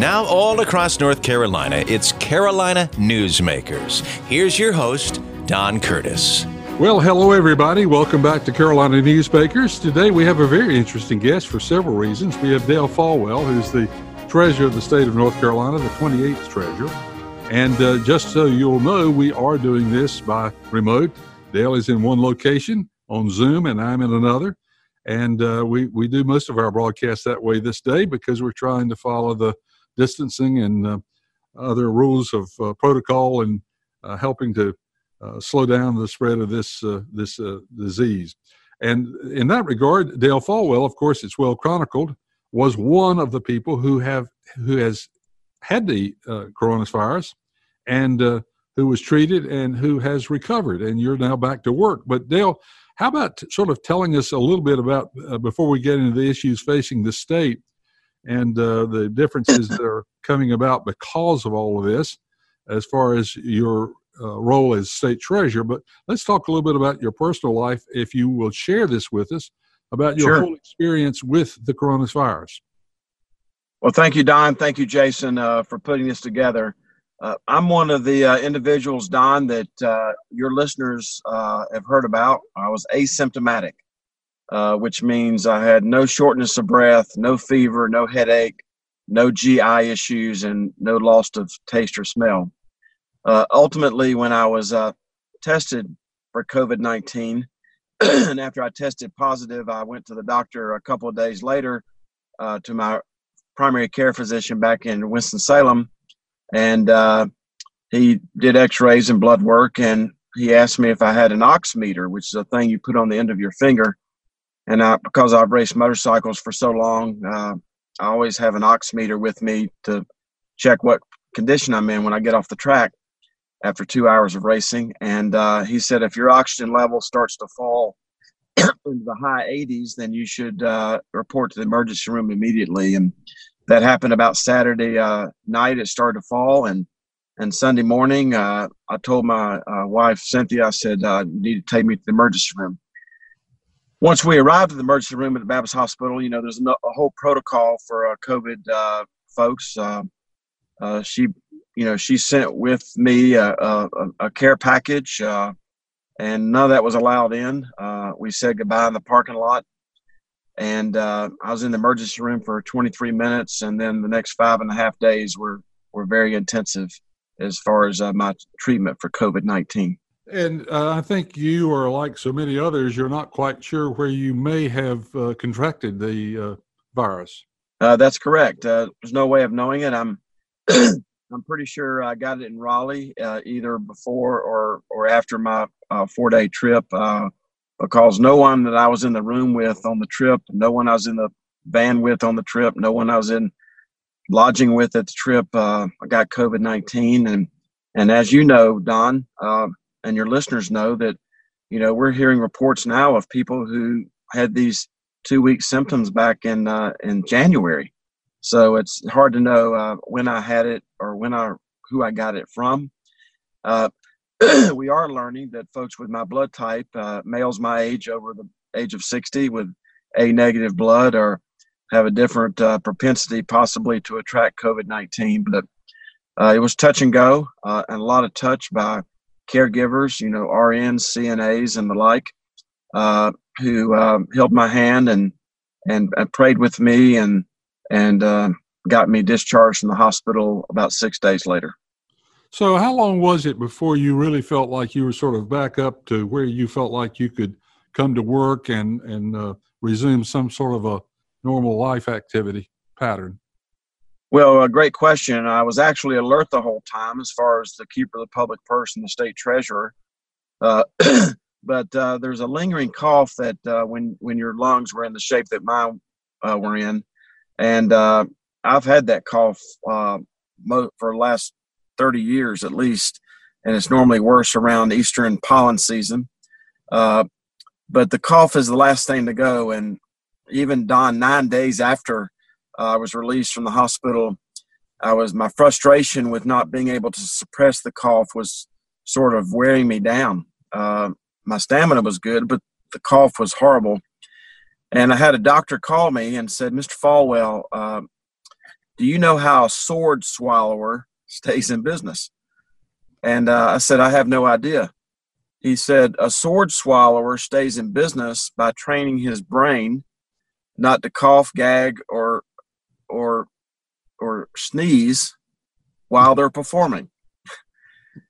Now, all across North Carolina, it's Carolina Newsmakers. Here's your host, Don Curtis. Well, hello, everybody. Welcome back to Carolina Newsmakers. Today, we have a very interesting guest for several reasons. We have Dale Folwell, who's the treasurer of the state of North Carolina, the 28th treasurer. And uh, just so you'll know, we are doing this by remote. Dale is in one location on Zoom, and I'm in another. And uh, we, we do most of our broadcasts that way this day because we're trying to follow the distancing and uh, other rules of uh, protocol and uh, helping to slow down the spread of this this disease. And in that regard, Dale Folwell, of course, it's well chronicled, was one of the people who have who has had the coronavirus and who was treated and who has recovered. And you're now back to work. But Dale, how about sort of telling us a little bit about uh, before we get into the issues facing the state and uh, the differences that are coming about because of all of this, as far as your uh, role as state treasurer. But let's talk a little bit about your personal life, if you will share this with us about your sure. whole experience with the coronavirus. Well, thank you, Don. Thank you, Jason, uh, for putting this together. Uh, I'm one of the uh, individuals, Don, that uh, your listeners uh, have heard about. I was asymptomatic, uh, which means I had no shortness of breath, no fever, no headache, no GI issues, and no loss of taste or smell. Uh, ultimately, when I was tested for COVID 19, and after I tested positive, I went to the doctor a couple of days later to my primary care physician back in Winston-Salem and uh, he did X-rays and blood work, and he asked me if I had an oximeter which is a thing you put on the end of your finger. And I, because I've raced motorcycles for so long, uh, I always have an oximeter with me to check what condition I'm in when I get off the track after two hours of racing. And uh, he said if your oxygen level starts to fall into the high 80s, then you should uh, report to the emergency room immediately. And that happened about Saturday uh, night. It started to fall, and and Sunday morning, uh, I told my uh, wife Cynthia, I said, "You need to take me to the emergency room." Once we arrived at the emergency room at the Baptist Hospital, you know, there's a, whole protocol for uh, COVID uh, folks. she, you know, she sent with me a, a, a care package, and none of that was allowed in. we said goodbye in the parking lot and uh, I was in the emergency room for 23 minutes, and then the next five and a half days were were very intensive as far as uh, my treatment for COVID 19. And uh, I think you are like so many others. You're not quite sure where you may have uh, contracted the uh, virus. Uh, that's correct. there's no way of knowing it. I'm I'm pretty sure I got it in Raleigh either before or or after my four day trip because no one that I was in the room with on the trip, no one I was in the van with on the trip, no one I was in lodging with at the trip, uh, I got COVID nineteen, and and as you know, Don, uh, and your listeners know that, you know, we're hearing reports now of people who had these two week symptoms back in uh, in January, so it's hard to know uh, when I had it or when I who I got it from. Uh, we are learning that folks with my blood type, uh, males my age over the age of 60 with A negative blood, or have a different uh, propensity possibly to attract COVID 19. But uh, it was touch and go and a lot of touch by caregivers, you know, RNs, CNAs, and the like, uh, who um, held my hand and, and, and prayed with me and, and uh, got me discharged from the hospital about six days later. So, how long was it before you really felt like you were sort of back up to where you felt like you could come to work and and uh, resume some sort of a normal life activity pattern? Well, a great question. I was actually alert the whole time as far as the keeper of the public purse and the state treasurer. Uh, but uh, there's a lingering cough that uh, when when your lungs were in the shape that mine uh, were in, and uh, I've had that cough uh, mo- for the last 30 years at least, and it's normally worse around eastern pollen season. But the cough is the last thing to go. And even Don, nine days after I was released from the hospital, I was my frustration with not being able to suppress the cough was sort of wearing me down. Uh, my stamina was good, but the cough was horrible. And I had a doctor call me and said, Mr. Folwell, uh, Do you know how a sword swallower stays in business? And uh, I said, I have no idea. He said, A sword swallower stays in business by training his brain not to cough, gag, or or or sneeze while they're performing.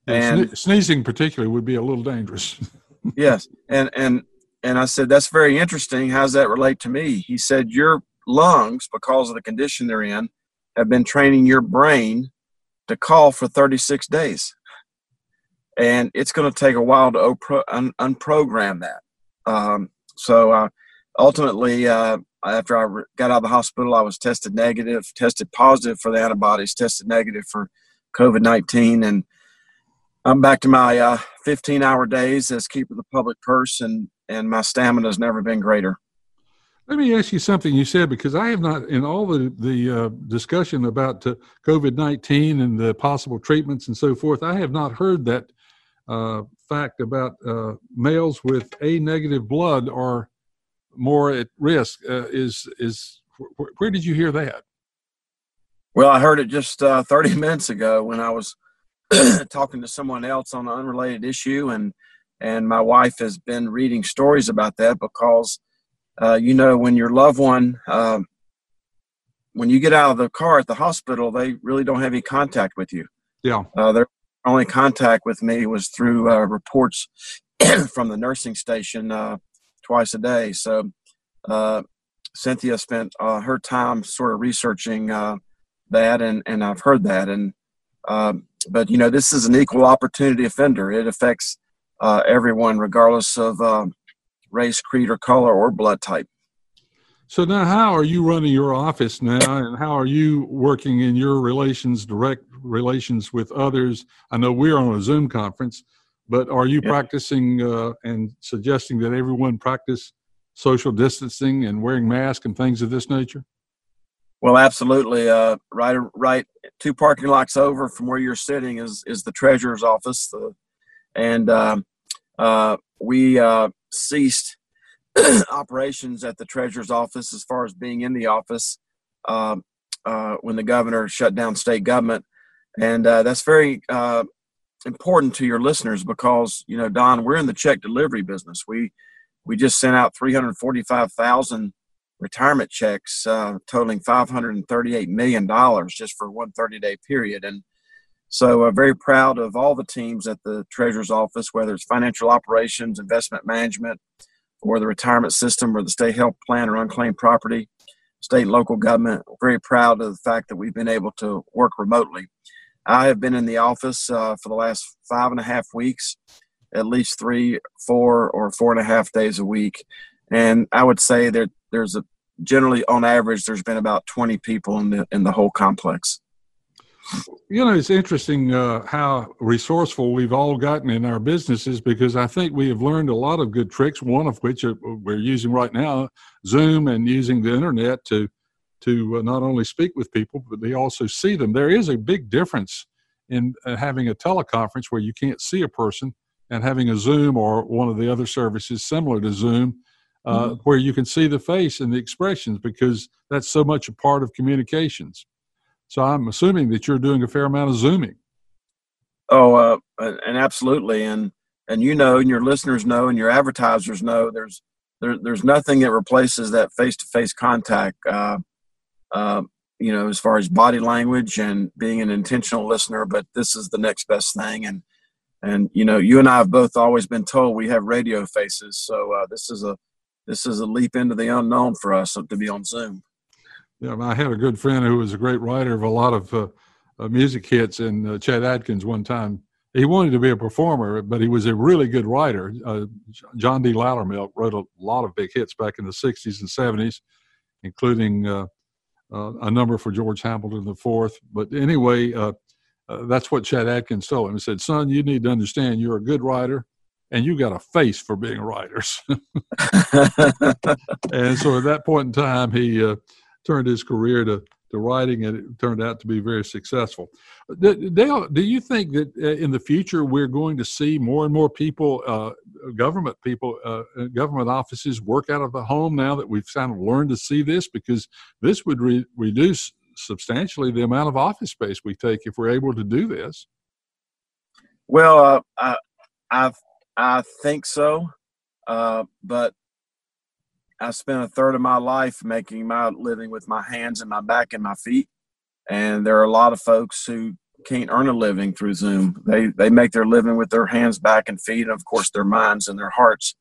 And, and sneezing particularly would be a little dangerous. yes, and and and I said that's very interesting. How does that relate to me? He said your lungs, because of the condition they're in, have been training your brain to call for 36 days, and it's going to take a while to unprogram that. Um, so uh, ultimately, uh, after I got out of the hospital, I was tested negative, tested positive for the antibodies, tested negative for COVID 19. And I'm back to my uh, 15 hour days as keeper of the public purse, and, and my stamina has never been greater. Let me ask you something you said because I have not, in all the the uh, discussion about uh, COVID nineteen and the possible treatments and so forth, I have not heard that uh, fact about uh, males with A negative blood are more at risk. Uh, is is wh- where did you hear that? Well, I heard it just uh, 30 minutes ago when I was talking to someone else on an unrelated issue, and and my wife has been reading stories about that because, uh, you know, when your loved one, uh, when you get out of the car at the hospital, they really don't have any contact with you. Yeah. Uh, their only contact with me was through uh, reports from the nursing station uh, twice a day. So uh, Cynthia spent uh, her time sort of researching uh, that, and and I've heard that. And um, but you know, this is an equal opportunity offender. It affects uh, everyone, regardless of um, race, creed, or color, or blood type. So now, how are you running your office now, and how are you working in your relations, direct relations with others? I know we're on a Zoom conference, but are you practicing uh, and suggesting that everyone practice social distancing and wearing masks and things of this nature? Well, absolutely. Uh, right, right. Two parking lots over from where you're sitting is is the treasurer's office, the, and um, uh, we uh, ceased operations at the treasurer's office as far as being in the office um, uh, when the governor shut down state government, and uh, that's very important to your listeners because you know, Don, we're in the check delivery business. We we just sent out 345,000 retirement checks uh, totaling 538 million dollars just for one 30-day period, and so uh, very proud of all the teams at the treasurer's office, whether it's financial operations, investment management, or the retirement system, or the state health plan, or unclaimed property, state and local government. Very proud of the fact that we've been able to work remotely. I have been in the office uh, for the last five and a half weeks, at least three, four, or four and a half days a week. And I would say that there's a generally, on average, there's been about 20 people in the in the whole complex. You know, it's interesting uh, how resourceful we've all gotten in our businesses because I think we have learned a lot of good tricks. One of which uh, we're using right now, Zoom, and using the internet to to uh, not only speak with people, but they also see them. There is a big difference in uh, having a teleconference where you can't see a person and having a Zoom or one of the other services similar to Zoom, uh, mm-hmm. where you can see the face and the expressions because that's so much a part of communications. So I'm assuming that you're doing a fair amount of Zooming. Oh, uh, and absolutely, and and you know, and your listeners know, and your advertisers know, there's there, there's nothing that replaces that face-to-face contact. Uh, uh, you know, as far as body language and being an intentional listener. But this is the next best thing, and and you know, you and I have both always been told we have radio faces, so uh, this is a this is a leap into the unknown for us to be on Zoom. Yeah, I had a good friend who was a great writer of a lot of uh, music hits, and uh, Chet Atkins one time. He wanted to be a performer, but he was a really good writer. Uh, John D. Loudermilk wrote a lot of big hits back in the '60s and '70s, including uh, a number for George Hamilton the fourth. But anyway, uh, uh, that's what Chet Atkins told him. He said, "Son, you need to understand you're a good writer, and you got a face for being writers." and so at that point in time, he uh, turned his career to to writing, and it turned out to be very successful. Dale, do you think that uh, in the future we're going to see more and more people, uh, government people, uh, government offices work out of the home now that we've kind of learned to see this? Because this would re- reduce substantially the amount of office space we take if we're able to do this. Well, uh, I, I, I think so, uh, but I spent a third of my life making my living with my hands and my back and my feet, and there are a lot of folks who can't earn a living through Zoom. They they make their living with their hands, back, and feet, and of course their minds and their hearts.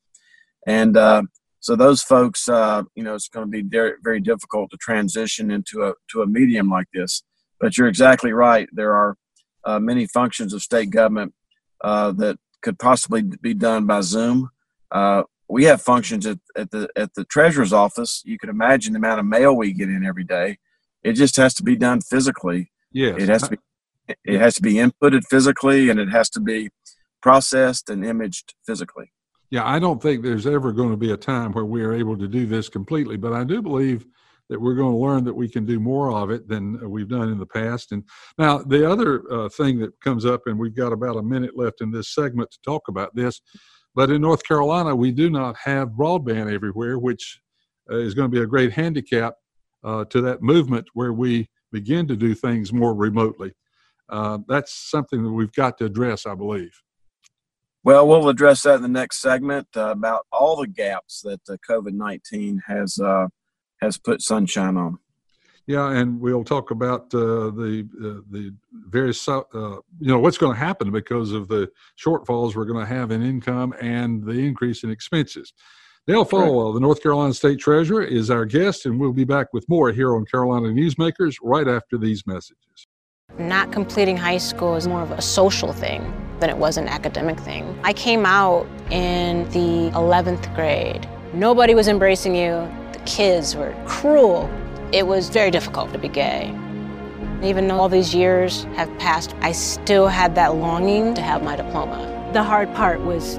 And uh, so those folks, uh, you know, it's going to be very, difficult to transition into a to a medium like this. But you're exactly right. There are uh, many functions of state government uh, that could possibly be done by Zoom. We have functions at, at the at the treasurer's office. You can imagine the amount of mail we get in every day. It just has to be done physically. Yeah, it has to be. It has to be inputted physically, and it has to be processed and imaged physically. Yeah, I don't think there's ever going to be a time where we are able to do this completely, but I do believe that we're going to learn that we can do more of it than we've done in the past. And now, the other uh, thing that comes up, and we've got about a minute left in this segment to talk about this, but in North Carolina, we do not have broadband everywhere, which uh, is going to be a great handicap uh, to that movement where we begin to do things more remotely. Uh, that's something that we've got to address, I believe. Well, we'll address that in the next segment uh, about all the gaps that uh, COVID nineteen has uh, has put sunshine on. Yeah, and we'll talk about uh, the uh, the various uh, you know what's going to happen because of the shortfalls we're going to have in income and the increase in expenses. Dale Folwell, the North Carolina State Treasurer, is our guest, and we'll be back with more here on Carolina Newsmakers right after these messages. Not completing high school is more of a social thing than it was an academic thing. I came out in the 11th grade. Nobody was embracing you. The kids were cruel. It was very difficult to be gay. Even though all these years have passed, I still had that longing to have my diploma. The hard part was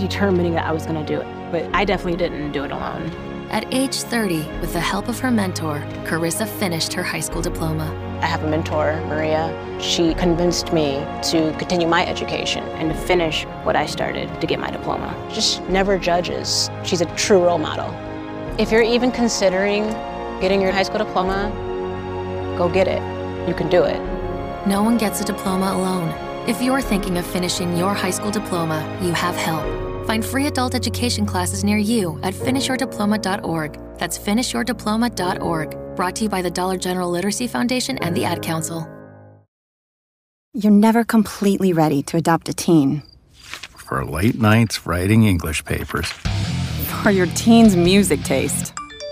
determining that I was going to do it, but I definitely didn't do it alone. At age 30, with the help of her mentor, Carissa finished her high school diploma. I have a mentor, Maria. She convinced me to continue my education and to finish what I started to get my diploma. Just never judges. She's a true role model. If you're even considering getting your high school diploma, go get it. You can do it. No one gets a diploma alone. If you're thinking of finishing your high school diploma, you have help. Find free adult education classes near you at finishyourdiploma.org. That's finishyourdiploma.org. Brought to you by the Dollar General Literacy Foundation and the Ad Council. You're never completely ready to adopt a teen. For late nights writing English papers. For your teen's music taste.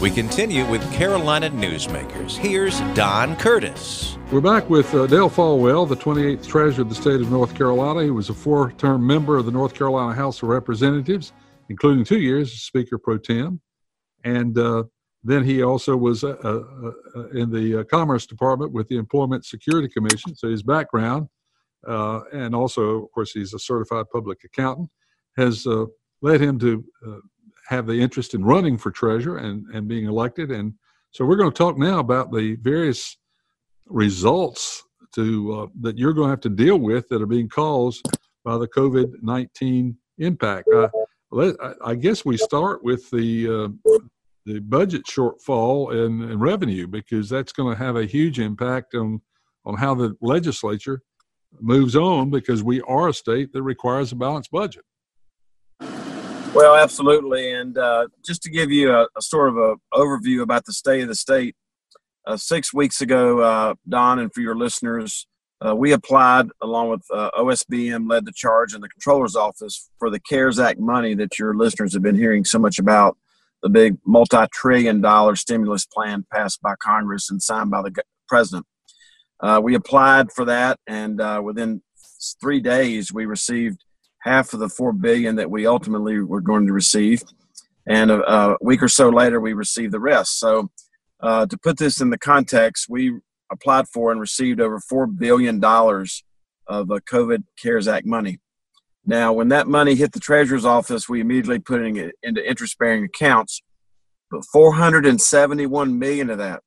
We continue with Carolina Newsmakers. Here's Don Curtis. We're back with uh, Dale Folwell, the 28th Treasurer of the state of North Carolina. He was a four term member of the North Carolina House of Representatives, including two years as Speaker Pro Tem. And uh, then he also was uh, uh, uh, in the uh, Commerce Department with the Employment Security Commission. So his background, and also, of course, he's a certified public accountant, has led him to have the interest in running for treasurer and, and being elected. And so we're going to talk now about the various results to uh, that you're going to have to deal with that are being caused by the COVID 19 impact. Let, I guess we start with the uh, the budget shortfall in, in revenue because that's going to have a huge impact on on how the legislature moves on because we are a state that requires a balanced budget. Well, absolutely, and uh, just to give you a, a, sort of a overview about the state of the state, uh, six weeks ago, uh, Don, and for your listeners, uh, we applied along with uh, OSBM, led the charge in the controller's office for the CARES Act money that your listeners have been hearing so much about the big multi-trillion dollar stimulus plan passed by Congress and signed by the president. Uh, we applied for that, and within three days, we received half of the four billion that we ultimately were going to receive, and a, a week or so later, we received the rest. So, uh, to put this in the context, we applied for and received over four billion dollars of a COVID CARES Act money. Now, when that money hit the treasurer's office, we immediately put it into interest bearing accounts. But 471 million of that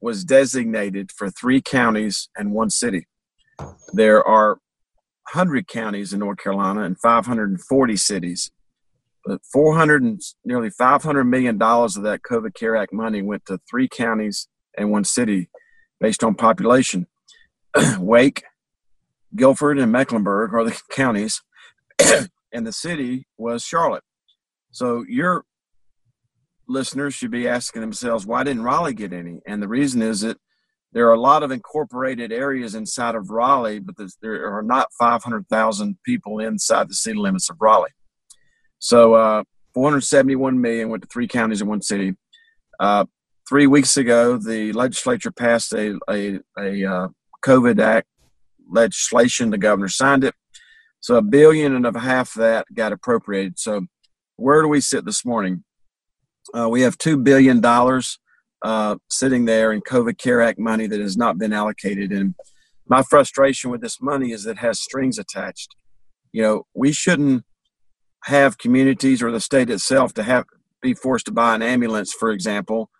was designated for three counties and one city. There are 100 counties in North Carolina and 540 cities. But 400 and nearly 500 million dollars of that COVID Care Act money went to three counties and one city based on population. Wake, Guilford, and Mecklenburg are the counties, and the city was Charlotte. So your listeners should be asking themselves, why didn't Raleigh get any? And the reason is that there are a lot of incorporated areas inside of Raleigh, but there are not 500,000 people inside the city limits of Raleigh. So uh, 471 million went to three counties and one city. Uh, three weeks ago, the legislature passed a, a, a uh, COVID Act legislation. The governor signed it. So a billion and a half that got appropriated. So where do we sit this morning? Uh, we have $2 billion uh, sitting there in COVID CARE Act money that has not been allocated. And my frustration with this money is it has strings attached. You know, we shouldn't have communities or the state itself to have be forced to buy an ambulance, for example,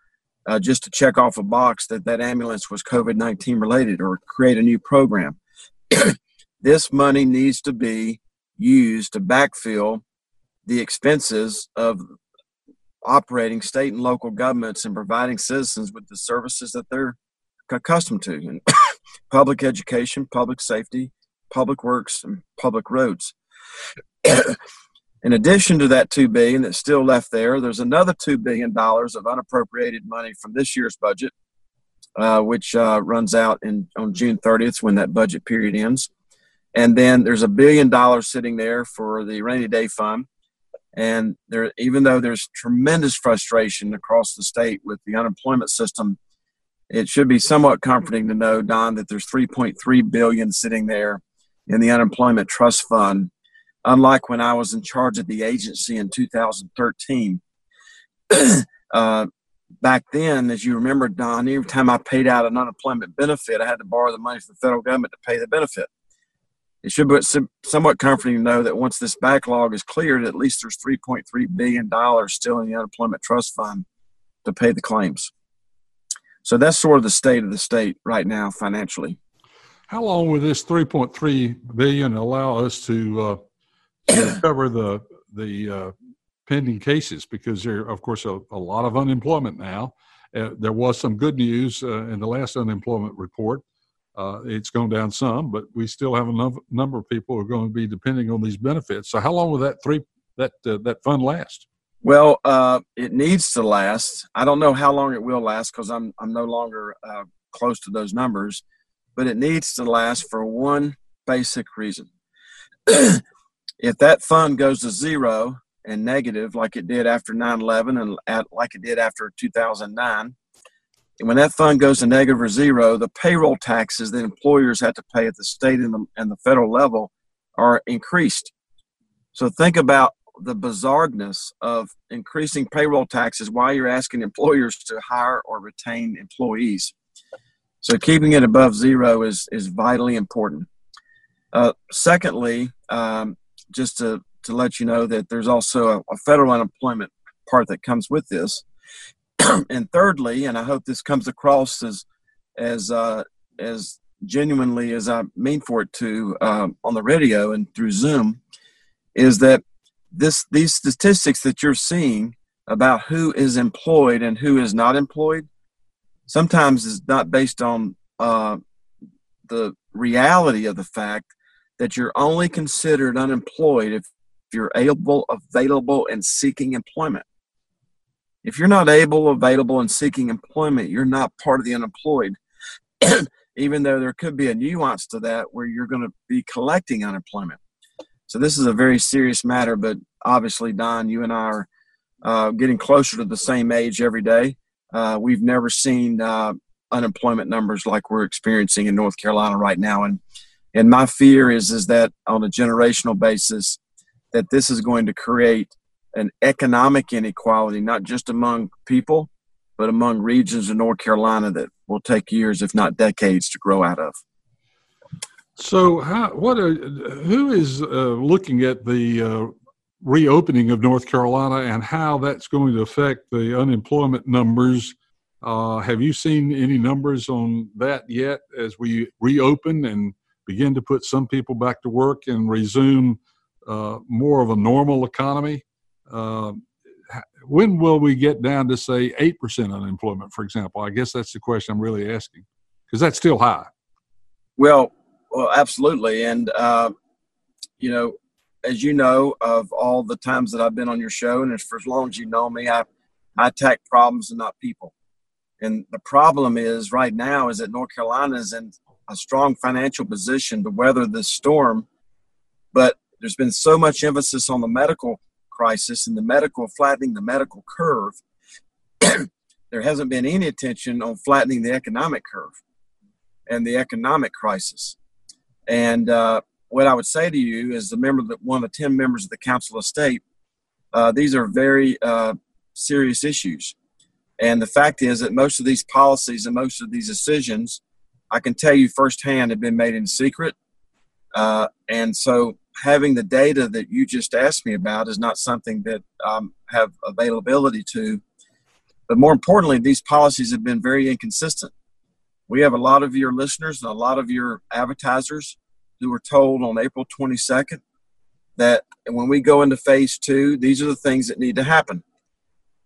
uh, just to check off a box that that ambulance was COVID 19 related or create a new program. this money needs to be used to backfill the expenses of operating state and local governments and providing citizens with the services that they're accustomed to and public education, public safety, public works, and public roads. In addition to that 2 billion that's still left there, there's another two billion dollars of unappropriated money from this year's budget, uh, which uh, runs out in on June 30th when that budget period ends. And then there's a billion dollars sitting there for the rainy day fund. And there, even though there's tremendous frustration across the state with the unemployment system, it should be somewhat comforting to know, Don, that there's 3.3 billion sitting there in the unemployment trust fund unlike when I was in charge of the agency in 2013. uh, back then, as you remember, Don, every time I paid out an unemployment benefit, I had to borrow the money from the federal government to pay the benefit. It should be somewhat comforting to know that once this backlog is cleared, at least there's $3.3 billion still in the unemployment trust fund to pay the claims. So that's sort of the state of the state right now financially. How long will this 3.3 billion allow us to uh, cover the the uh, pending cases because there, of course, a, a lot of unemployment now. Uh, there was some good news uh, in the last unemployment report. Uh, it's gone down some, but we still have a num- number of people who are going to be depending on these benefits. So, how long will that three that uh, that fund last? Well, uh, it needs to last. I don't know how long it will last because I'm I'm no longer close to those numbers, but it needs to last for one basic reason. if that fund goes to zero and negative like it did after 9-11 and at, like it did after 2009 and when that fund goes to negative or zero the payroll taxes that employers have to pay at the state and the, and the federal level are increased. So think about the bizarreness of increasing payroll taxes while you're asking employers to hire or retain employees. So keeping it above zero is, is vitally important. Uh, secondly um, just to, to let you know that there's also a, a federal unemployment part that comes with this. and thirdly, and I hope this comes across as as uh, as genuinely as I mean for it to um, on the radio and through Zoom, is that this these statistics that you're seeing about who is employed and who is not employed sometimes is not based on uh, the reality of the fact that you're only considered unemployed if you're able, available, and seeking employment. If you're not able, available, and seeking employment, you're not part of the unemployed, even though there could be a nuance to that where you're going to be collecting unemployment. So this is a very serious matter, but obviously, Don, you and I are uh, getting closer to the same age every day. Uh, we've never seen uh, unemployment numbers like we're experiencing in North Carolina right now, and and my fear is is that on a generational basis that this is going to create an economic inequality not just among people but among regions in north carolina that will take years if not decades to grow out of So, how, what are, who is uh, looking at the uh, reopening of North Carolina and how that's going to affect the unemployment numbers? Uh, have you seen any numbers on that yet as we reopen and begin to put some people back to work and resume uh, more of a normal economy? Uh, when will we get down to say 8% unemployment, for example? I guess that's the question I'm really asking because that's still high. Well, well, absolutely. And, uh, you know, as you know, of all the times that I've been on your show, and for as long as you know me, I, I attack problems and not people. And the problem is right now is that North Carolina is in a strong financial position to weather this storm, but there's been so much emphasis on the medical crisis and the medical flattening the medical curve. there hasn't been any attention on flattening the economic curve and the economic crisis. And uh, what I would say to you is the member that one of the 10 members of the Council of State, uh, these are very uh, serious issues. And the fact is that most of these policies and most of these decisions, I can tell you firsthand, have been made in secret. Uh, and so having the data that you just asked me about is not something that um, have availability to. But more importantly, these policies have been very inconsistent we have a lot of your listeners and a lot of your advertisers who were told on April 22nd that when we go into phase two, these are the things that need to happen.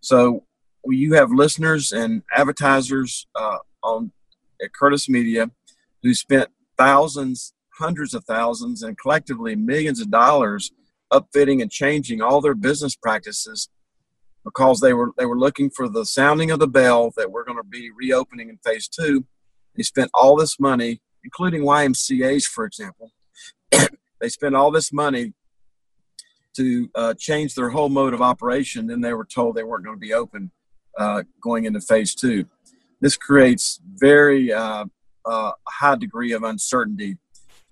So you have listeners and advertisers uh, on at Curtis Media who spent thousands, hundreds of thousands, and collectively millions of dollars upfitting and changing all their business practices because they were they were looking for the sounding of the bell that we're going to be reopening in phase two they spent all this money, including YMCA's, for example. they spent all this money to uh, change their whole mode of operation. Then they were told they weren't going to be open uh, going into phase two. This creates very uh, uh high degree of uncertainty,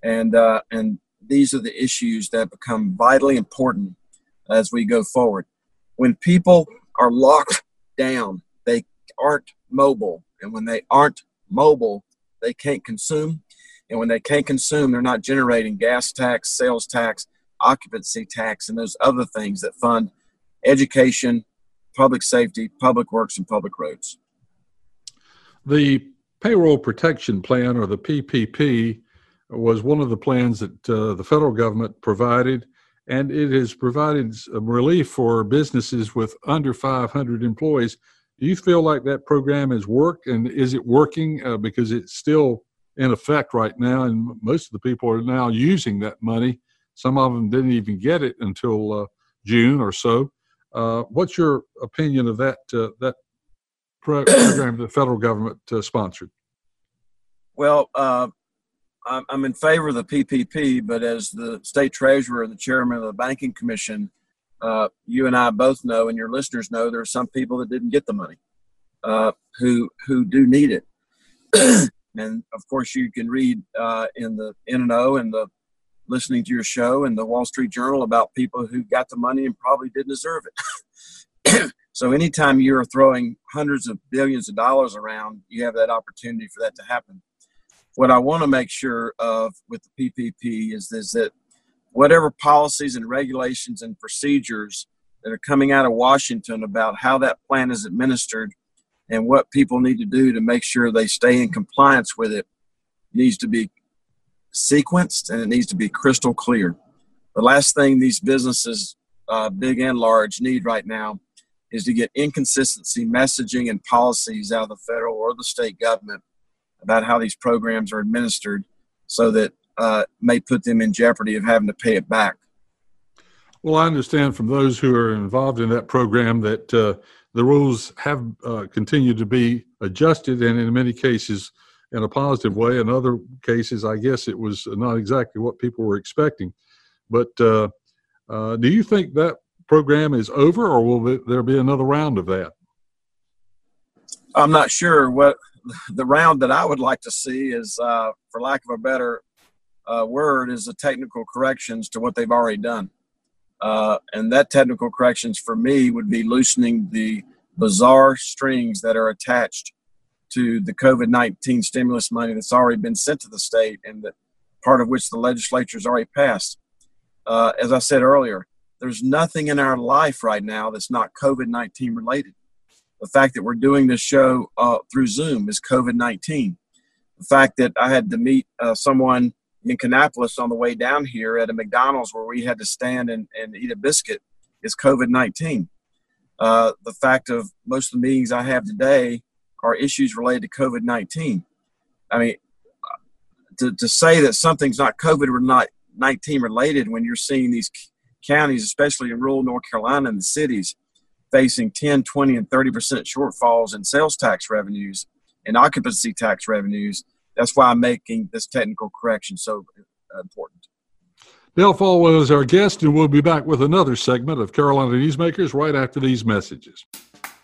and uh, and these are the issues that become vitally important as we go forward. When people are locked down, they aren't mobile, and when they aren't mobile, they can't consume. And when they can't consume, they're not generating gas tax, sales tax, occupancy tax, and those other things that fund education, public safety, public works, and public roads. The Payroll Protection Plan, or the PPP, was one of the plans that uh, the federal government provided, and it has provided relief for businesses with under 500 employees. Do you feel like that program has worked, and is it working? Uh, because it's still in effect right now, and most of the people are now using that money. Some of them didn't even get it until uh, June or so. Uh, what's your opinion of that uh, that program the federal government uh, sponsored? Well, I'm in favor of the PPP, but as the state treasurer and the chairman of the banking commission, uh, you and I both know, and your listeners know, there are some people that didn't get the money, uh, who who do need it. and of course, you can read uh, in the N&O and the listening to your show and the Wall Street Journal about people who got the money and probably didn't deserve it. so anytime you're throwing hundreds of billions of dollars around, you have that opportunity for that to happen. What I want to make sure of with the PPP is, is that whatever policies and regulations and procedures that are coming out of Washington about how that plan is administered and what people need to do to make sure they stay in compliance with it needs to be sequenced and it needs to be crystal clear. The last thing these businesses, uh, big and large, need right now is to get inconsistency messaging and policies out of the federal or the state government about how these programs are administered so that uh, may put them in jeopardy of having to pay it back. Well, I understand from those who are involved in that program that uh, the rules have uh, continued to be adjusted, and in many cases, in a positive way. In other cases, I guess it was not exactly what people were expecting. But uh, uh, do you think that program is over, or will there be another round of that? I'm not sure. What the round that I would like to see is, uh, for lack of a better uh, word is the technical corrections to what they've already done. Uh, and that technical corrections for me would be loosening the bizarre strings that are attached to the COVID 19 stimulus money that's already been sent to the state and that part of which the legislature has already passed. Uh, as I said earlier, there's nothing in our life right now that's not COVID 19 related. The fact that we're doing this show uh, through Zoom is COVID 19. The fact that I had to meet uh, someone in Kannapolis on the way down here at a McDonald's where we had to stand and, and eat a biscuit is COVID 19. Uh, the fact of most of the meetings I have today are issues related to COVID 19. I mean, to, to say that something's not COVID or not 19 related when you're seeing these counties, especially in rural North Carolina and the cities, facing 10, 20, and 30 percent shortfalls in sales tax revenues and occupancy tax revenues. That's why I'm making this technical correction so uh, important. Dale Folwell is our guest, and we'll be back with another segment of Carolina Newsmakers right after these messages.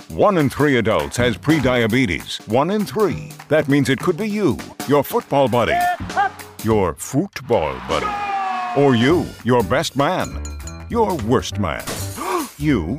One in three adults has prediabetes. One in three. That means it could be you, your football buddy, your football buddy, or you, your best man, your worst man, you,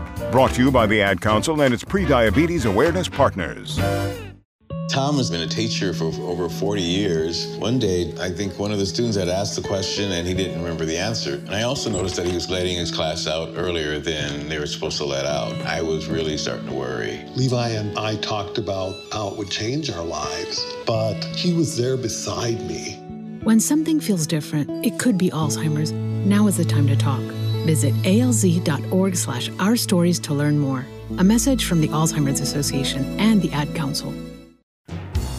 Brought to you by the Ad Council and its pre-diabetes awareness partners. Tom has been a teacher for over 40 years. One day, I think one of the students had asked the question and he didn't remember the answer. And I also noticed that he was letting his class out earlier than they were supposed to let out. I was really starting to worry. Levi and I talked about how it would change our lives, but he was there beside me. When something feels different, it could be Alzheimer's. Now is the time to talk. Visit alz.org slash our stories to learn more. A message from the Alzheimer's Association and the Ad Council.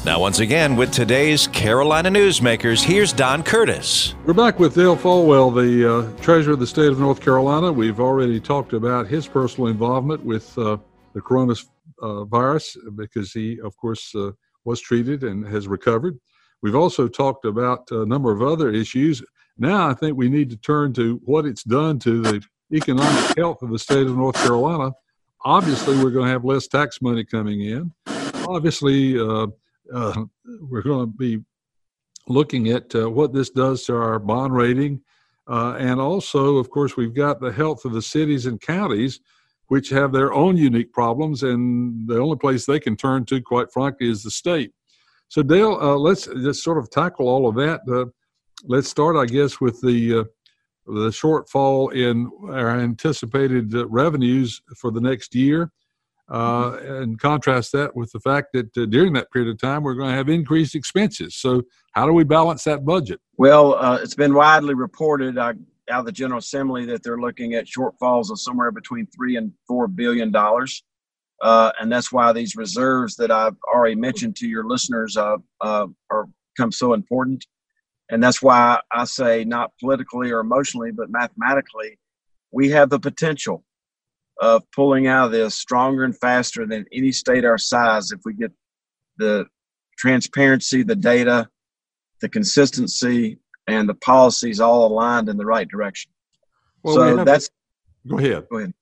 Now, once again, with today's Carolina Newsmakers, here's Don Curtis. We're back with Dale Folwell, the uh, treasurer of the state of North Carolina. We've already talked about his personal involvement with uh, the coronavirus because he, of course, uh, was treated and has recovered. We've also talked about a number of other issues. Now, I think we need to turn to what it's done to the economic health of the state of North Carolina. Obviously, we're going to have less tax money coming in. Obviously, uh, uh, we're going to be looking at uh, what this does to our bond rating. Uh, and also, of course, we've got the health of the cities and counties, which have their own unique problems. And the only place they can turn to, quite frankly, is the state. So, Dale, uh, let's just sort of tackle all of that. Uh, let's start, I guess, with the uh, the shortfall in our anticipated revenues for the next year uh, and contrast that with the fact that uh, during that period of time we're going to have increased expenses. So, how do we balance that budget? Well, uh, it's been widely reported uh, out of the General Assembly that they're looking at shortfalls of somewhere between three and four billion dollars, uh, and that's why these reserves that I've already mentioned to your listeners uh, are become so important. And that's why I say, not politically or emotionally, but mathematically, we have the potential of pulling out of this stronger and faster than any state our size if we get the transparency, the data, the consistency, and the policies all aligned in the right direction. Well, so we that's. Go ahead. Go ahead.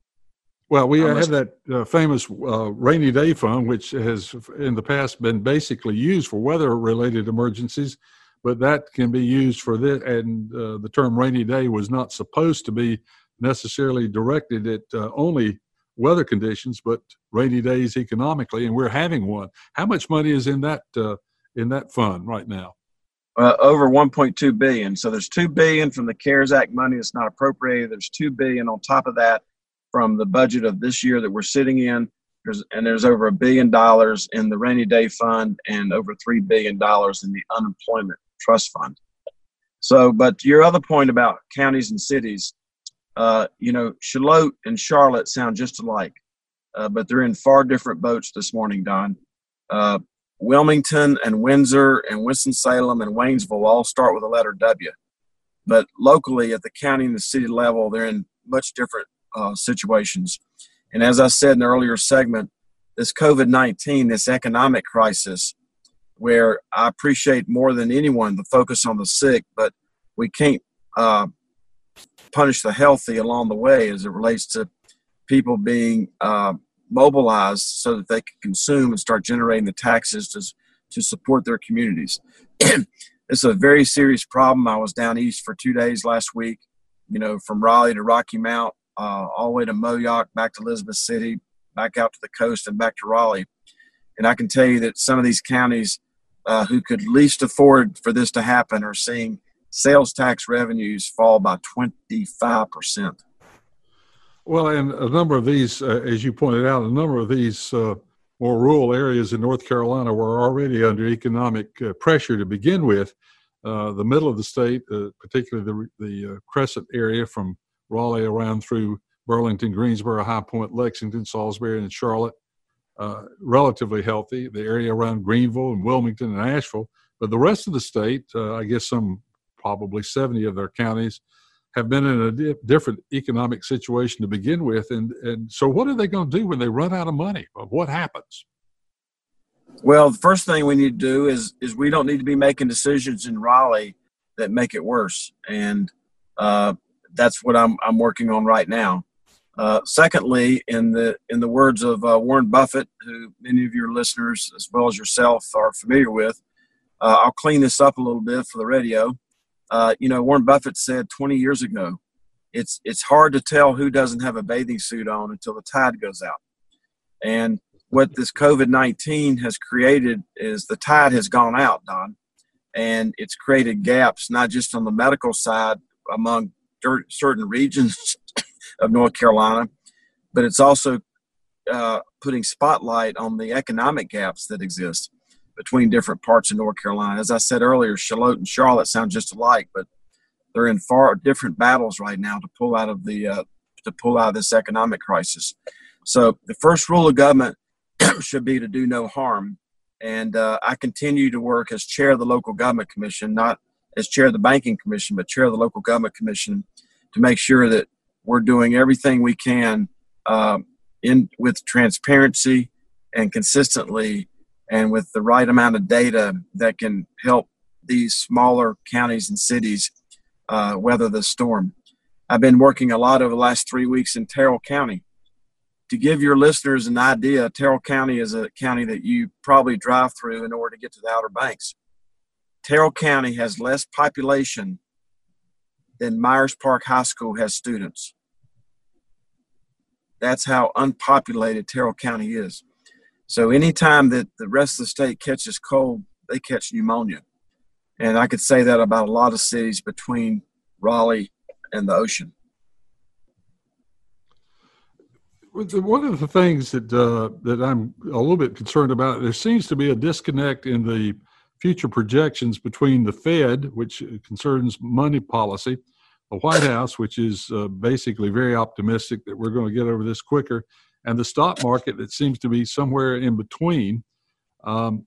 Well, we have that uh, famous uh, rainy day fund, which has in the past been basically used for weather related emergencies, but that can be used for this. And uh, the term rainy day was not supposed to be necessarily directed at uh, only weather conditions, but rainy days economically, and we're having one. How much money is in that uh, in that fund right now? Uh, over 1.2 billion. So there's two billion from the CARES Act money that's not appropriated. There's two billion on top of that from the budget of this year that we're sitting in. There's, and there's over a billion dollars in the rainy day fund and over three billion dollars in the unemployment trust fund. So, but your other point about counties and cities, uh, you know, Shallotte and Charlotte sound just alike, uh, but they're in far different boats this morning, Don. Uh, Wilmington and Windsor and Winston-Salem and Waynesville all start with the letter W. but locally at the county and the city level, they're in much different uh, situations. And as I said in the earlier segment, this COVID 19, this economic crisis, where I appreciate more than anyone the focus on the sick, but we can't uh, punish the healthy along the way as it relates to people being uh, mobilized so that they can consume and start generating the taxes to, to support their communities. it's a very serious problem. I was down east for two days last week, you know, from Raleigh to Rocky Mount, uh, all the way to Moyock, back to Elizabeth City, back out to the coast, and back to Raleigh. And I can tell you that some of these counties uh, who could least afford for this to happen are seeing sales tax revenues fall by 25%. Well, and a number of these, uh, as you pointed out, a number of these uh, more rural areas in North Carolina were already under economic uh, pressure to begin with. Uh, the middle of the state, uh, particularly the, the Crescent area from Raleigh around through Burlington, Greensboro, High Point, Lexington, Salisbury, and Charlotte, relatively healthy. The area around Greenville and Wilmington and Asheville. But the rest of the state, I guess some probably 70 of their counties, have been in a di- different economic situation to begin with. And, and so, what are they going to do when they run out of money? What happens? Well, the first thing we need to do is is we don't need to be making decisions in Raleigh that make it worse, and uh, that's what I'm I'm working on right now. Uh, secondly, in the in the words of uh, Warren Buffett, who many of your listeners as well as yourself are familiar with, uh, I'll clean this up a little bit for the radio. Uh, you know, Warren Buffett said 20 years ago, it's it's hard to tell who doesn't have a bathing suit on until the tide goes out. And what this COVID 19 has created is the tide has gone out, Don, and it's created gaps not just on the medical side among certain regions of North Carolina, but it's also uh, putting spotlight on the economic gaps that exist between different parts of North Carolina. As I said earlier, Charlotte and Charlotte sound just alike, but they're in far different battles right now to pull out of the uh, to pull out of this economic crisis. So the first rule of government should be to do no harm. And uh, I continue to work as chair of the local government commission, not as chair of the banking commission, but chair of the local government commission, to make sure that we're doing everything we can uh, in with transparency and consistently and with the right amount of data that can help these smaller counties and cities uh, weather the storm. I've been working a lot over the last three weeks in Tyrrell County. To give your listeners an idea, Tyrrell County is a county that you probably drive through in order to get to the Outer Banks. Tyrrell County has less population than Myers Park High School has students. That's how unpopulated Tyrrell County is. So anytime that the rest of the state catches cold, they catch pneumonia. And I could say that about a lot of cities between Raleigh and the ocean. One of the things that uh, that I'm a little bit concerned about, there seems to be a disconnect in the future projections between the Fed, which concerns money policy, the White House, which is uh, basically very optimistic that we're going to get over this quicker, and the stock market that seems to be somewhere in between. Um,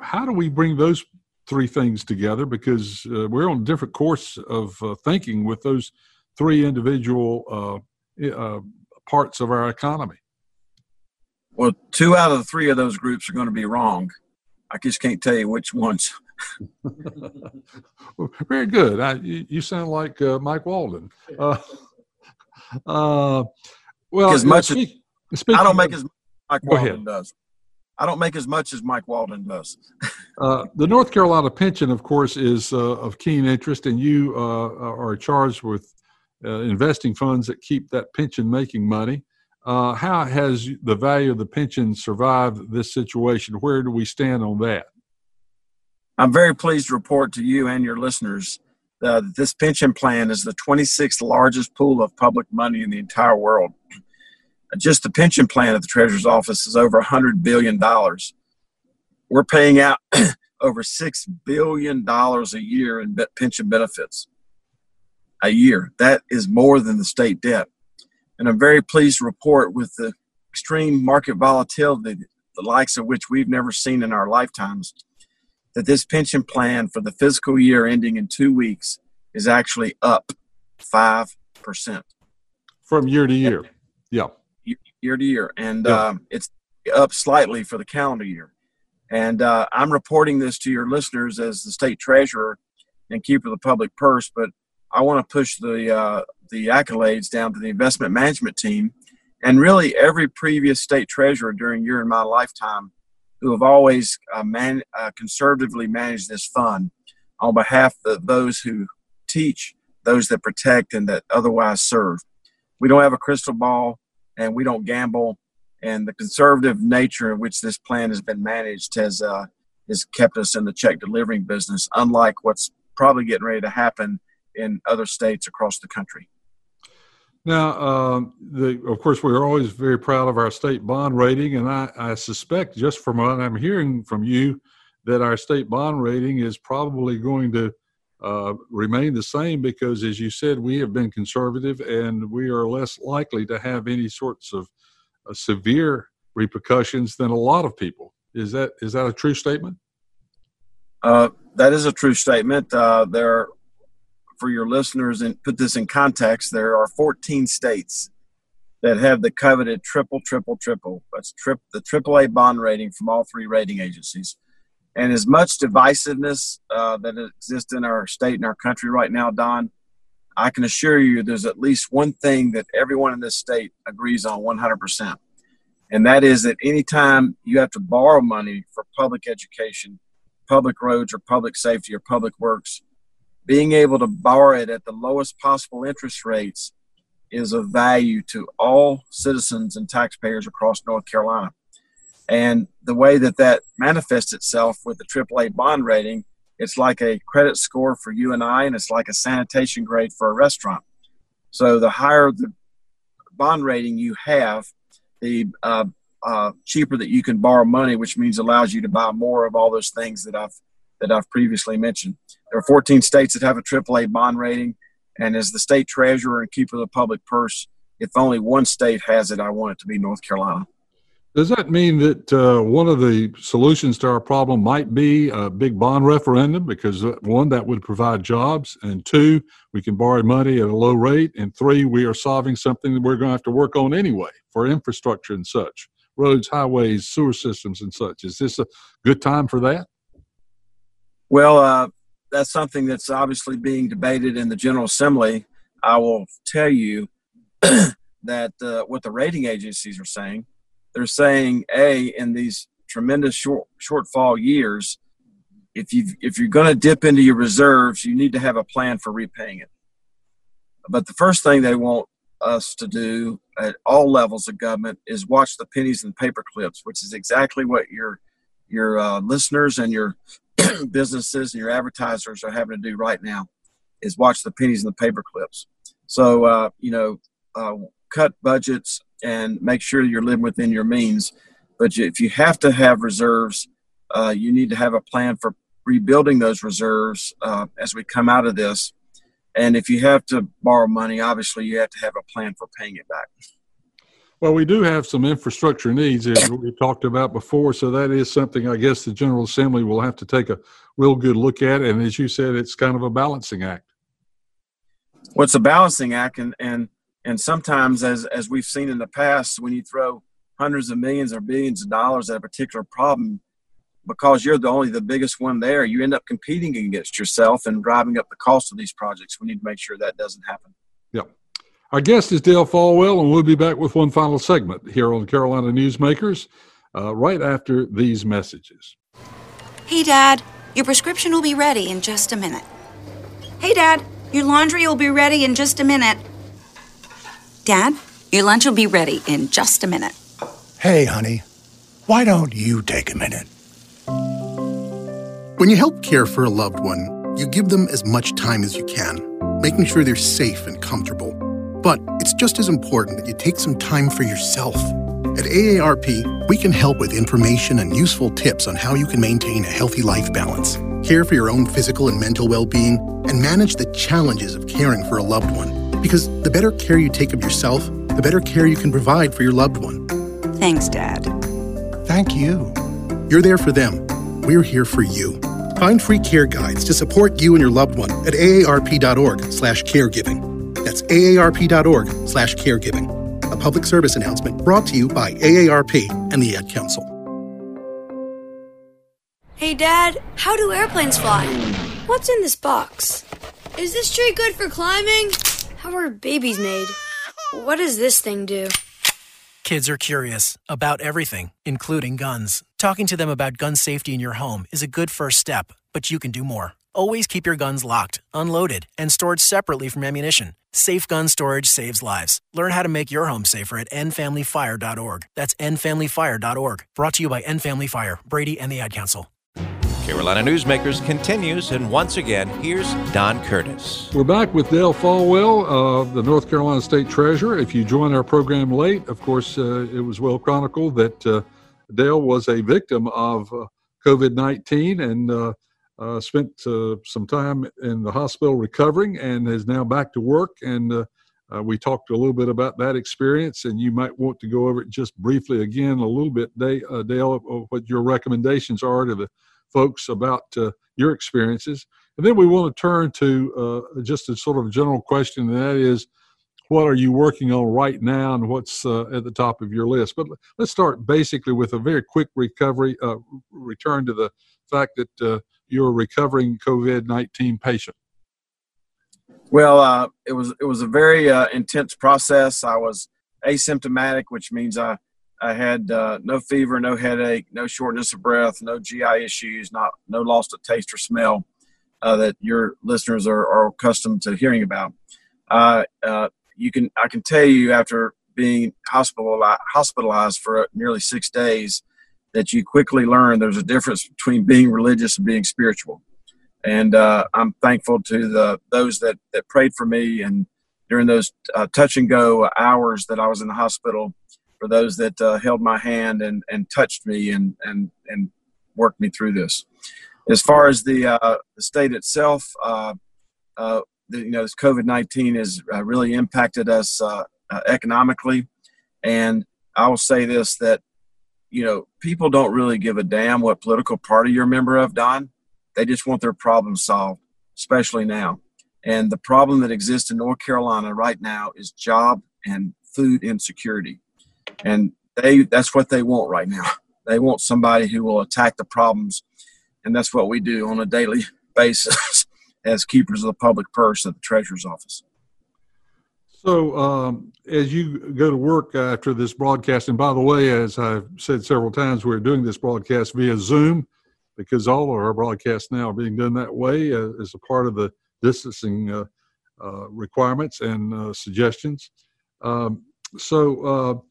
how do we bring those three things together? Because uh, we're on a different course of uh, thinking with those three individual uh, uh, parts of our economy. Well, two out of the three of those groups are going to be wrong. I just can't tell you which ones. Well, very good. I, you, you, sound like uh, Mike Walden. Uh, uh, well, as much as I don't make as Mike Walden ahead. does. I don't make as much as Mike Walden does. uh, the North Carolina pension, of course, is uh, of keen interest, and you uh, are charged with uh, investing funds that keep that pension making money. Uh, how has the value of the pension survived this situation? Where do we stand on that? I'm very pleased to report to you and your listeners uh, this pension plan is the 26th largest pool of public money in the entire world. Just the pension plan at the Treasurer's Office is over $100 billion. We're paying out over $6 billion a year in pension benefits. A year. That is more than the state debt. And I'm very pleased to report with the extreme market volatility, the likes of which we've never seen in our lifetimes, that this pension plan for the fiscal year ending in two weeks is actually up 5%. From year to year. Yeah. Year to year. And yeah. um, it's up slightly for the calendar year. And uh, I'm reporting this to your listeners as the state treasurer and keeper of the public purse, but I want to push the uh, the accolades down to the investment management team and really every previous state treasurer during your and my lifetime who have always uh, man, uh, conservatively managed this fund on behalf of those who teach, those that protect, and that otherwise serve. We don't have a crystal ball and we don't gamble. And the conservative nature in which this plan has been managed has, uh, has kept us in the check delivering business, unlike what's probably getting ready to happen in other states across the country. Now, um, the, of course, we're always very proud of our state bond rating, and I, I, suspect, just from what I'm hearing from you, that our state bond rating is probably going to uh, remain the same because, as you said, we have been conservative and we are less likely to have any sorts of uh, severe repercussions than a lot of people. Is that is that a true statement? Uh, that is a true statement. Uh, there for your listeners and put this in context, there are 14 states that have the coveted triple, triple, triple. That's trip, the AAA bond rating from all three rating agencies. And as much divisiveness uh, that exists in our state and our country right now, Don, I can assure you there's at least one thing that everyone in this state agrees on 100%. And that is that anytime you have to borrow money for public education, public roads, or public safety, or public works, being able to borrow it at the lowest possible interest rates is of value to all citizens and taxpayers across North Carolina. And the way that that manifests itself with the AAA bond rating, it's like a credit score for you and I, and it's like a sanitation grade for a restaurant. So the higher the bond rating you have, the uh, uh, cheaper that you can borrow money, which means allows you to buy more of all those things that I've that I've previously mentioned. There are 14 states that have a AAA bond rating, and as the state treasurer and keeper of the public purse, if only one state has it, I want it to be North Carolina. Does that mean that uh, one of the solutions to our problem might be a big bond referendum? Because uh, one, that would provide jobs, and two, we can borrow money at a low rate, and three, we are solving something that we're going to have to work on anyway for infrastructure and such roads, highways, sewer systems, and such. Is this a good time for that? Well, uh, that's something that's obviously being debated in the General Assembly. I will tell you that uh, what the rating agencies are saying, they're saying, a in these tremendous short shortfall years, if you if you're going to dip into your reserves, you need to have a plan for repaying it. But the first thing they want us to do at all levels of government is watch the pennies and paper clips, which is exactly what your your uh, listeners and your businesses and your advertisers are having to do right now is watch the pennies and the paper clips. So, uh, you know, uh, cut budgets and make sure you're living within your means. But if you have to have reserves, uh, you need to have a plan for rebuilding those reserves uh, as we come out of this. And if you have to borrow money, obviously you have to have a plan for paying it back. Well, we do have some infrastructure needs as we talked about before, so that is something I guess the General Assembly will have to take a real good look at. And as you said, it's kind of a balancing act. Well, it's a balancing act, and and and sometimes, as as we've seen in the past, when you throw hundreds of millions or billions of dollars at a particular problem, because you're the only the biggest one there, you end up competing against yourself and driving up the cost of these projects. We need to make sure that doesn't happen. Yep. Our guest is Dale Folwell, and we'll be back with one final segment here on Carolina Newsmakers uh, right after these messages. Hey, Dad, your prescription will be ready in just a minute. Hey, Dad, your laundry will be ready in just a minute. Dad, your lunch will be ready in just a minute. Hey, honey, why don't you take a minute? When you help care for a loved one, you give them as much time as you can, making sure they're safe and comfortable. But it's just as important that you take some time for yourself. At AARP, we can help with information and useful tips on how you can maintain a healthy life balance, care for your own physical and mental well being, and manage the challenges of caring for a loved one. Because the better care you take of yourself, the better care you can provide for your loved one. Thanks, Dad. Thank you. You're there for them. We're here for you. Find free care guides to support you and your loved one at aarp.org/caregiving. That's aarp.org slash caregiving. A public service announcement brought to you by AARP and the Ad Council. Hey, Dad, how do airplanes fly? What's in this box? Is this tree good for climbing? How are babies made? What does this thing do? Kids are curious about everything, including guns. Talking to them about gun safety in your home is a good first step, but you can do more. Always keep your guns locked, unloaded, and stored separately from ammunition. Safe gun storage saves lives. Learn how to make your home safer at endfamilyfire.org. That's endfamilyfire.org. Brought to you by End Family Fire, Brady, and the Ad Council. Carolina Newsmakers continues, and once again, here's Don Curtis. We're back with Dale Folwell, uh, the North Carolina State Treasurer. If you join our program late, of course, uh, it was well chronicled that uh, Dale was a victim of uh, COVID 19 and uh, uh, spent some time in the hospital recovering and is now back to work. And we talked a little bit about that experience, and you might want to go over it just briefly again a little bit, Dale, what your recommendations are to the folks about uh, your experiences. And then we want to turn to uh, just a sort of general question, and that is, what are you working on right now, and what's uh, at the top of your list? But let's start basically with a very quick recovery, uh, return to the fact that uh, you're a recovering COVID nineteen patient. Well, uh, it was it was a very intense process. I was asymptomatic, which means I I had uh, no fever, no headache, no shortness of breath, no GI issues, not no loss of taste or smell uh, that your listeners are, are, accustomed to hearing about. Uh, uh you can I can tell you after being hospitalized, hospitalized for nearly six days that you quickly learn there's a difference between being religious and being spiritual. And uh, I'm thankful to the those that that prayed for me and during those uh, touch and go hours that I was in the hospital for those that uh, held my hand and, and touched me and, and, and worked me through this. As far as the, uh, the state itself, uh, uh the, you know, this COVID 19 has really impacted us economically. And I will say this that, you know, people don't really give a damn what political party you're a member of, Don. They just want their problem solved, especially now. And the problem that exists in North Carolina right now is job and food insecurity and they that's what they want right now. They want somebody who will attack the problems, and that's what we do on a daily basis as keepers of the public purse at the treasurer's office. So, um, as you go to work after this broadcast, and by the way, as I've said several times, we're doing this broadcast via Zoom because all of our broadcasts now are being done that way uh, as a part of the distancing uh, uh, requirements and uh, suggestions. Um, so,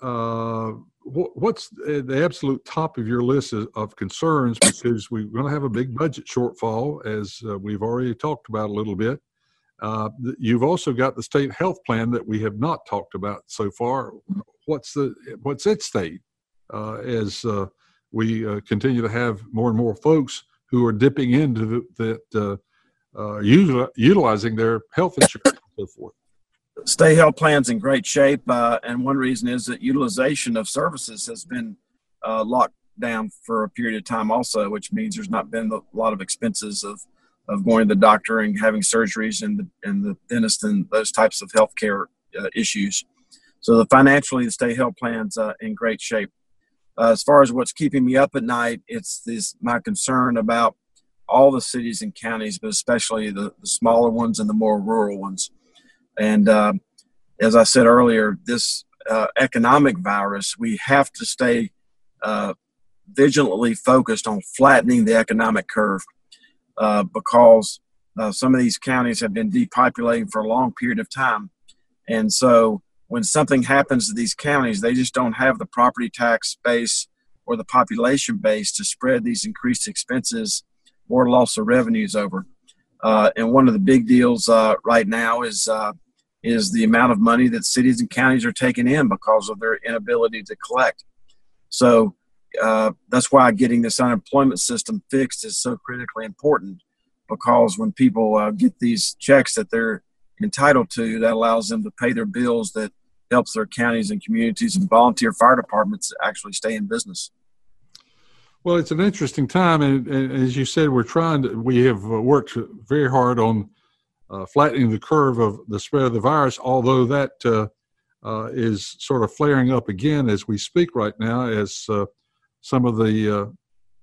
uh, what's the absolute top of your list of concerns because we're going to have a big budget shortfall as we've already talked about a little bit uh, you've also got the state health plan that we have not talked about so far. What's the what's at stake uh, as uh, we uh, continue to have more and more folks who are dipping into the, that utilizing their health insurance and so forth? State health plan's in great shape, uh, and one reason is that utilization of services has been uh, locked down for a period of time, also, which means there's not been a lot of expenses of of going to the doctor and having surgeries and the, and the dentist and those types of healthcare uh, issues. So the financially, the state health plan's uh, in great shape. Uh, as far as what's keeping me up at night, it's this my concern about all the cities and counties, but especially the, the smaller ones and the more rural ones. And uh, as I said earlier, this uh, economic virus, we have to stay uh, vigilantly focused on flattening the economic curve uh, because uh, some of these counties have been depopulating for a long period of time. And so when something happens to these counties, they just don't have the property tax base or the population base to spread these increased expenses or loss of revenues over. Uh, and one of the big deals uh, right now is uh, is the amount of money that cities and counties are taking in because of their inability to collect. So uh, that's why getting this unemployment system fixed is so critically important because when people uh, get these checks that they're entitled to, that allows them to pay their bills that helps their counties and communities and volunteer fire departments actually stay in business. Well, it's an interesting time, and, and, as you said, we're trying to. We have worked very hard on uh, flattening the curve of the spread of the virus. Although that uh, uh, is sort of flaring up again as we speak right now, as uh, some of the uh,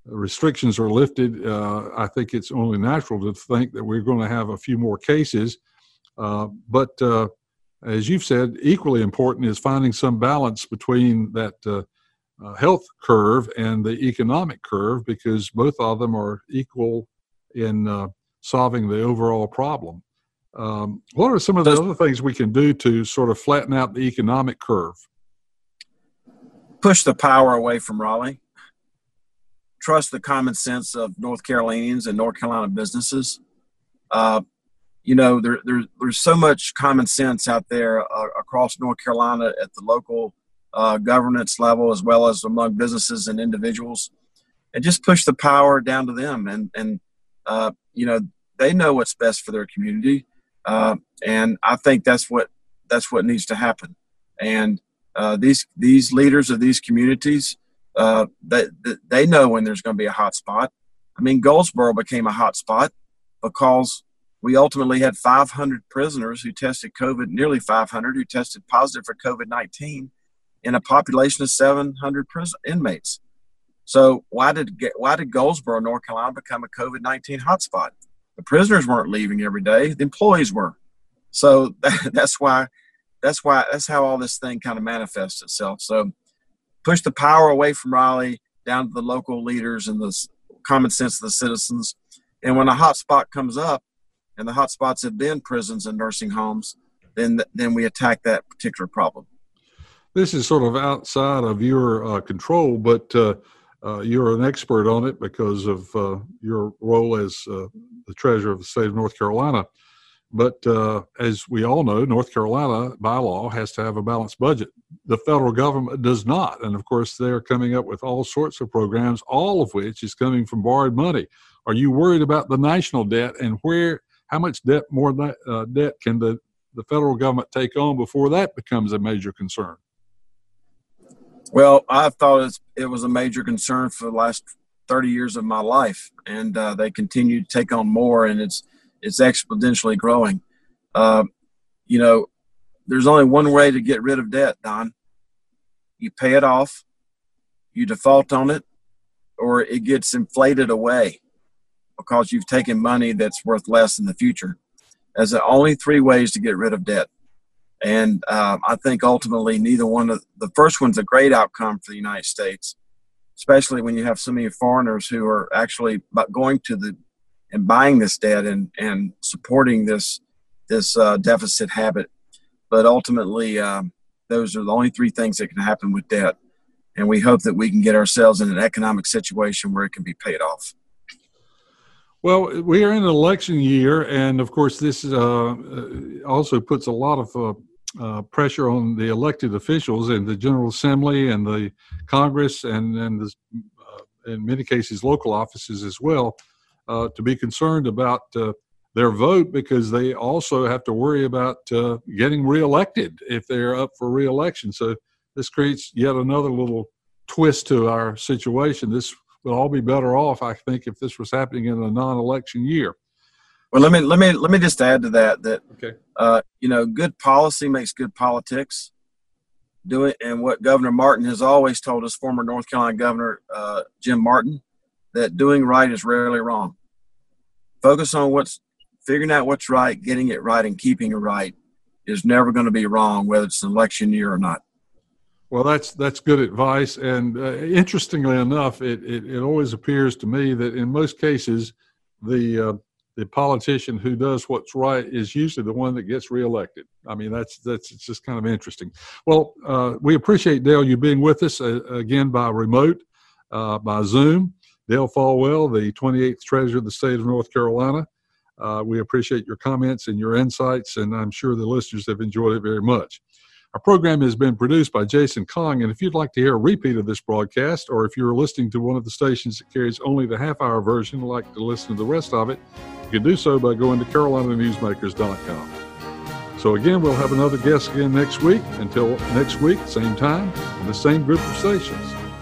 restrictions are lifted. I think it's only natural to think that we're going to have a few more cases. but as you've said, equally important is finding some balance between that uh, health curve and the economic curve because both of them are equal in uh, solving the overall problem. Um, what are some of the other things we can do to sort of flatten out the economic curve? Push the power away from Raleigh. Trust the common sense of North Carolinians and North Carolina businesses. Uh, you know, there, there, there's so much common sense out there uh, across North Carolina at the local uh, governance level as well as among businesses and individuals, and just push the power down to them. And and uh, you know they know what's best for their community, uh, and I think that's what that's what needs to happen. And uh, these these leaders of these communities, uh, they they know when there's going to be a hot spot. I mean, Goldsboro became a hot spot because we ultimately had 500 prisoners who tested COVID, nearly 500 who tested positive for COVID 19 in a population of 700 prison inmates. So why did why did Goldsboro, North Carolina, become a COVID nineteen hotspot? The prisoners weren't leaving every day; the employees were. So that, that's why that's why that's how all this thing kind of manifests itself. So push the power away from Raleigh down to the local leaders and the common sense of the citizens. And when a hotspot comes up, and the hotspots have been prisons and nursing homes, then then we attack that particular problem this is sort of outside of your uh, control, but uh, uh, you're an expert on it because of uh, your role as uh, the treasurer of the state of North Carolina. But uh, as we all know, North Carolina by law has to have a balanced budget. The federal government does not. And of course, they're coming up with all sorts of programs, all of which is coming from borrowed money. Are you worried about the national debt and where, how much debt, more debt can the, the federal government take on before that becomes a major concern? Well, I thought it was a major concern for the last 30 years of my life, and uh, they continue to take on more, and it's it's exponentially growing. Uh, you know, there's only one way to get rid of debt, Don. You pay it off, you default on it, or it gets inflated away because you've taken money that's worth less in the future. As the only three ways to get rid of debt. And um, I think ultimately, neither one of the first one's a great outcome for the United States, especially when you have so many foreigners who are actually going to the and buying this debt and and supporting this this uh, deficit habit. But ultimately, um, those are the only three things that can happen with debt. And we hope that we can get ourselves in an economic situation where it can be paid off. Well, we are in an election year, and of course, this uh, also puts a lot of uh, uh, pressure on the elected officials and the General Assembly and the Congress and and uh, in many cases local offices as well uh, to be concerned about uh, their vote because they also have to worry about uh, getting reelected if they're up for reelection. So this creates yet another little twist to our situation. This will all be better off, I think, if this was happening in a non-election year. Well, let me let me let me just add to that that okay. uh, you know, good policy makes good politics. Do it, and what Governor Martin has always told us, former North Carolina Governor uh, Jim Martin, that doing right is rarely wrong. Focus on what's figuring out what's right, getting it right, and keeping it right is never going to be wrong, whether it's an election year or not. Well, that's that's good advice, and uh, interestingly enough, it, it, it always appears to me that in most cases, the uh, the politician who does what's right is usually the one that gets reelected. I mean, that's that's it's just kind of interesting. Well, uh, we appreciate Dale you being with us uh, again by remote, uh, by Zoom. Dale Folwell, the 28th Treasurer of the State of North Carolina. Uh, we appreciate your comments and your insights, and I'm sure the listeners have enjoyed it very much. Our program has been produced by Jason Kong, and if you'd like to hear a repeat of this broadcast, or if you're listening to one of the stations that carries only the half hour version and like to listen to the rest of it, you can do so by going to carolinanewsmakers.com. So, again, we'll have another guest again next week. Until next week, same time, and the same group of stations.